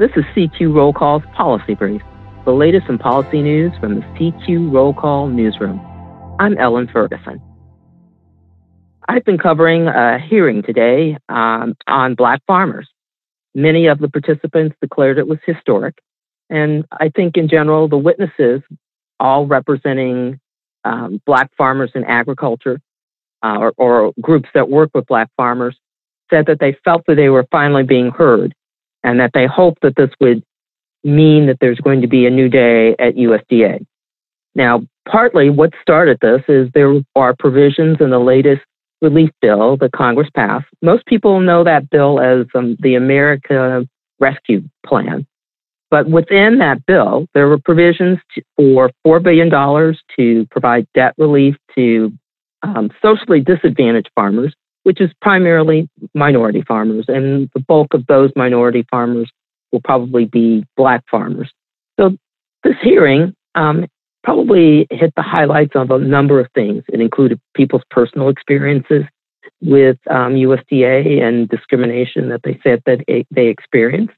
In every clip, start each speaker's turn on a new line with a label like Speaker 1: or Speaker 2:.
Speaker 1: This is CQ Roll Call's Policy Brief, the latest in policy news from the CQ Roll Call newsroom. I'm Ellen Ferguson. I've been covering a hearing today um, on Black farmers. Many of the participants declared it was historic, and I think in general, the witnesses, all representing um, Black farmers in agriculture uh, or, or groups that work with Black farmers, said that they felt that they were finally being heard and that they hope that this would mean that there's going to be a new day at USDA. Now, partly what started this is there are provisions in the latest relief bill that Congress passed. Most people know that bill as um, the America Rescue Plan. But within that bill, there were provisions for $4 billion to provide debt relief to um, socially disadvantaged farmers, which is primarily minority farmers. And the bulk of those minority farmers will probably be black farmers. So this hearing um, probably hit the highlights of a number of things. It included people's personal experiences with um, USDA and discrimination that they said that it, they experienced.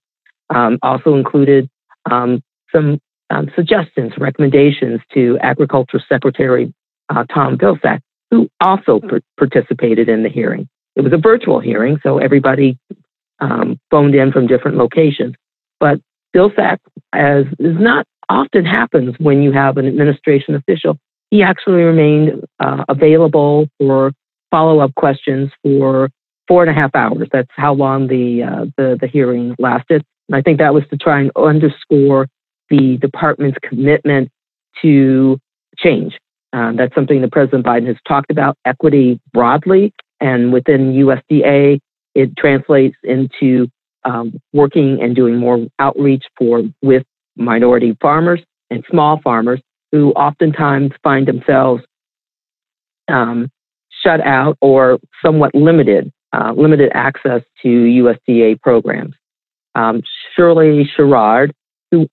Speaker 1: Um, also included um, some um, suggestions, recommendations to Agriculture Secretary uh, Tom Vilsack, who also participated in the hearing. It was a virtual hearing, so everybody um, phoned in from different locations. But Vilsack, as is not often happens when you have an administration official, he actually remained uh, available for follow-up questions for four and a half hours. That's how long the, uh, the the hearing lasted. And I think that was to try and underscore the department's commitment to change. Um, that's something that President Biden has talked about equity broadly, and within USDA, it translates into um, working and doing more outreach for with minority farmers and small farmers who oftentimes find themselves um, shut out or somewhat limited, uh, limited access to USDA programs. Um, Shirley Sherrod, who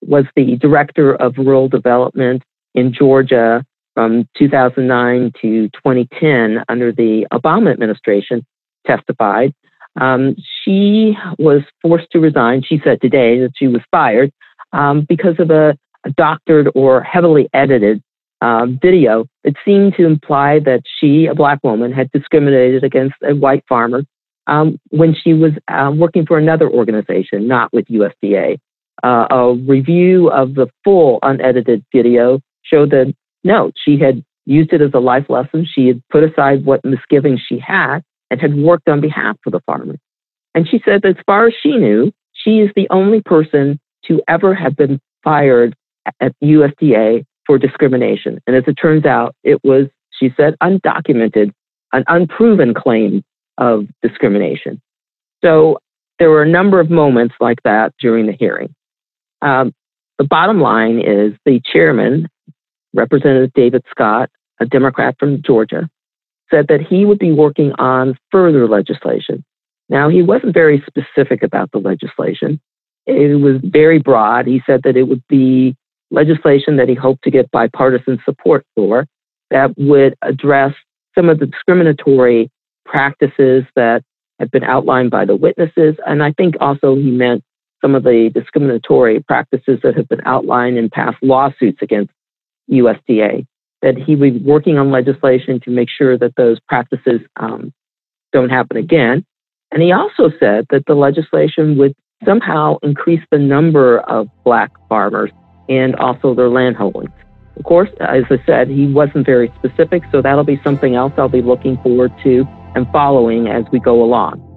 Speaker 1: was the director of rural development in Georgia from 2009 to 2010 under the Obama administration, testified. Um, she was forced to resign. She said today that she was fired um, because of a, a, doctored or heavily edited uh, video that seemed to imply that she, a black woman, had discriminated against a white farmer um, when she was uh, working for another organization, not with USDA. Uh, a review of the full unedited video showed that no, she had used it as a life lesson. She had put aside what misgivings she had and had worked on behalf of the farmers. And she said that as far as she knew, she is the only person to ever have been fired at USDA for discrimination. And as it turns out, it was, she said, undocumented, an unproven claim of discrimination. So there were a number of moments like that during the hearing. Um, the bottom line is the chairman, Representative David Scott, a Democrat from Georgia, said that he would be working on further legislation. Now, he wasn't very specific about the legislation. It was very broad. He said that it would be legislation that he hoped to get bipartisan support for that would address some of the discriminatory practices that have been outlined by the witnesses. And I think also he meant some of the discriminatory practices that have been outlined in past lawsuits against USDA, that he would be working on legislation to make sure that those practices um, don't happen again. And he also said that the legislation would somehow increase the number of black farmers and also their land holdings. Of course, as I said, he wasn't very specific, so that'll be something else I'll be looking forward to and following as we go along.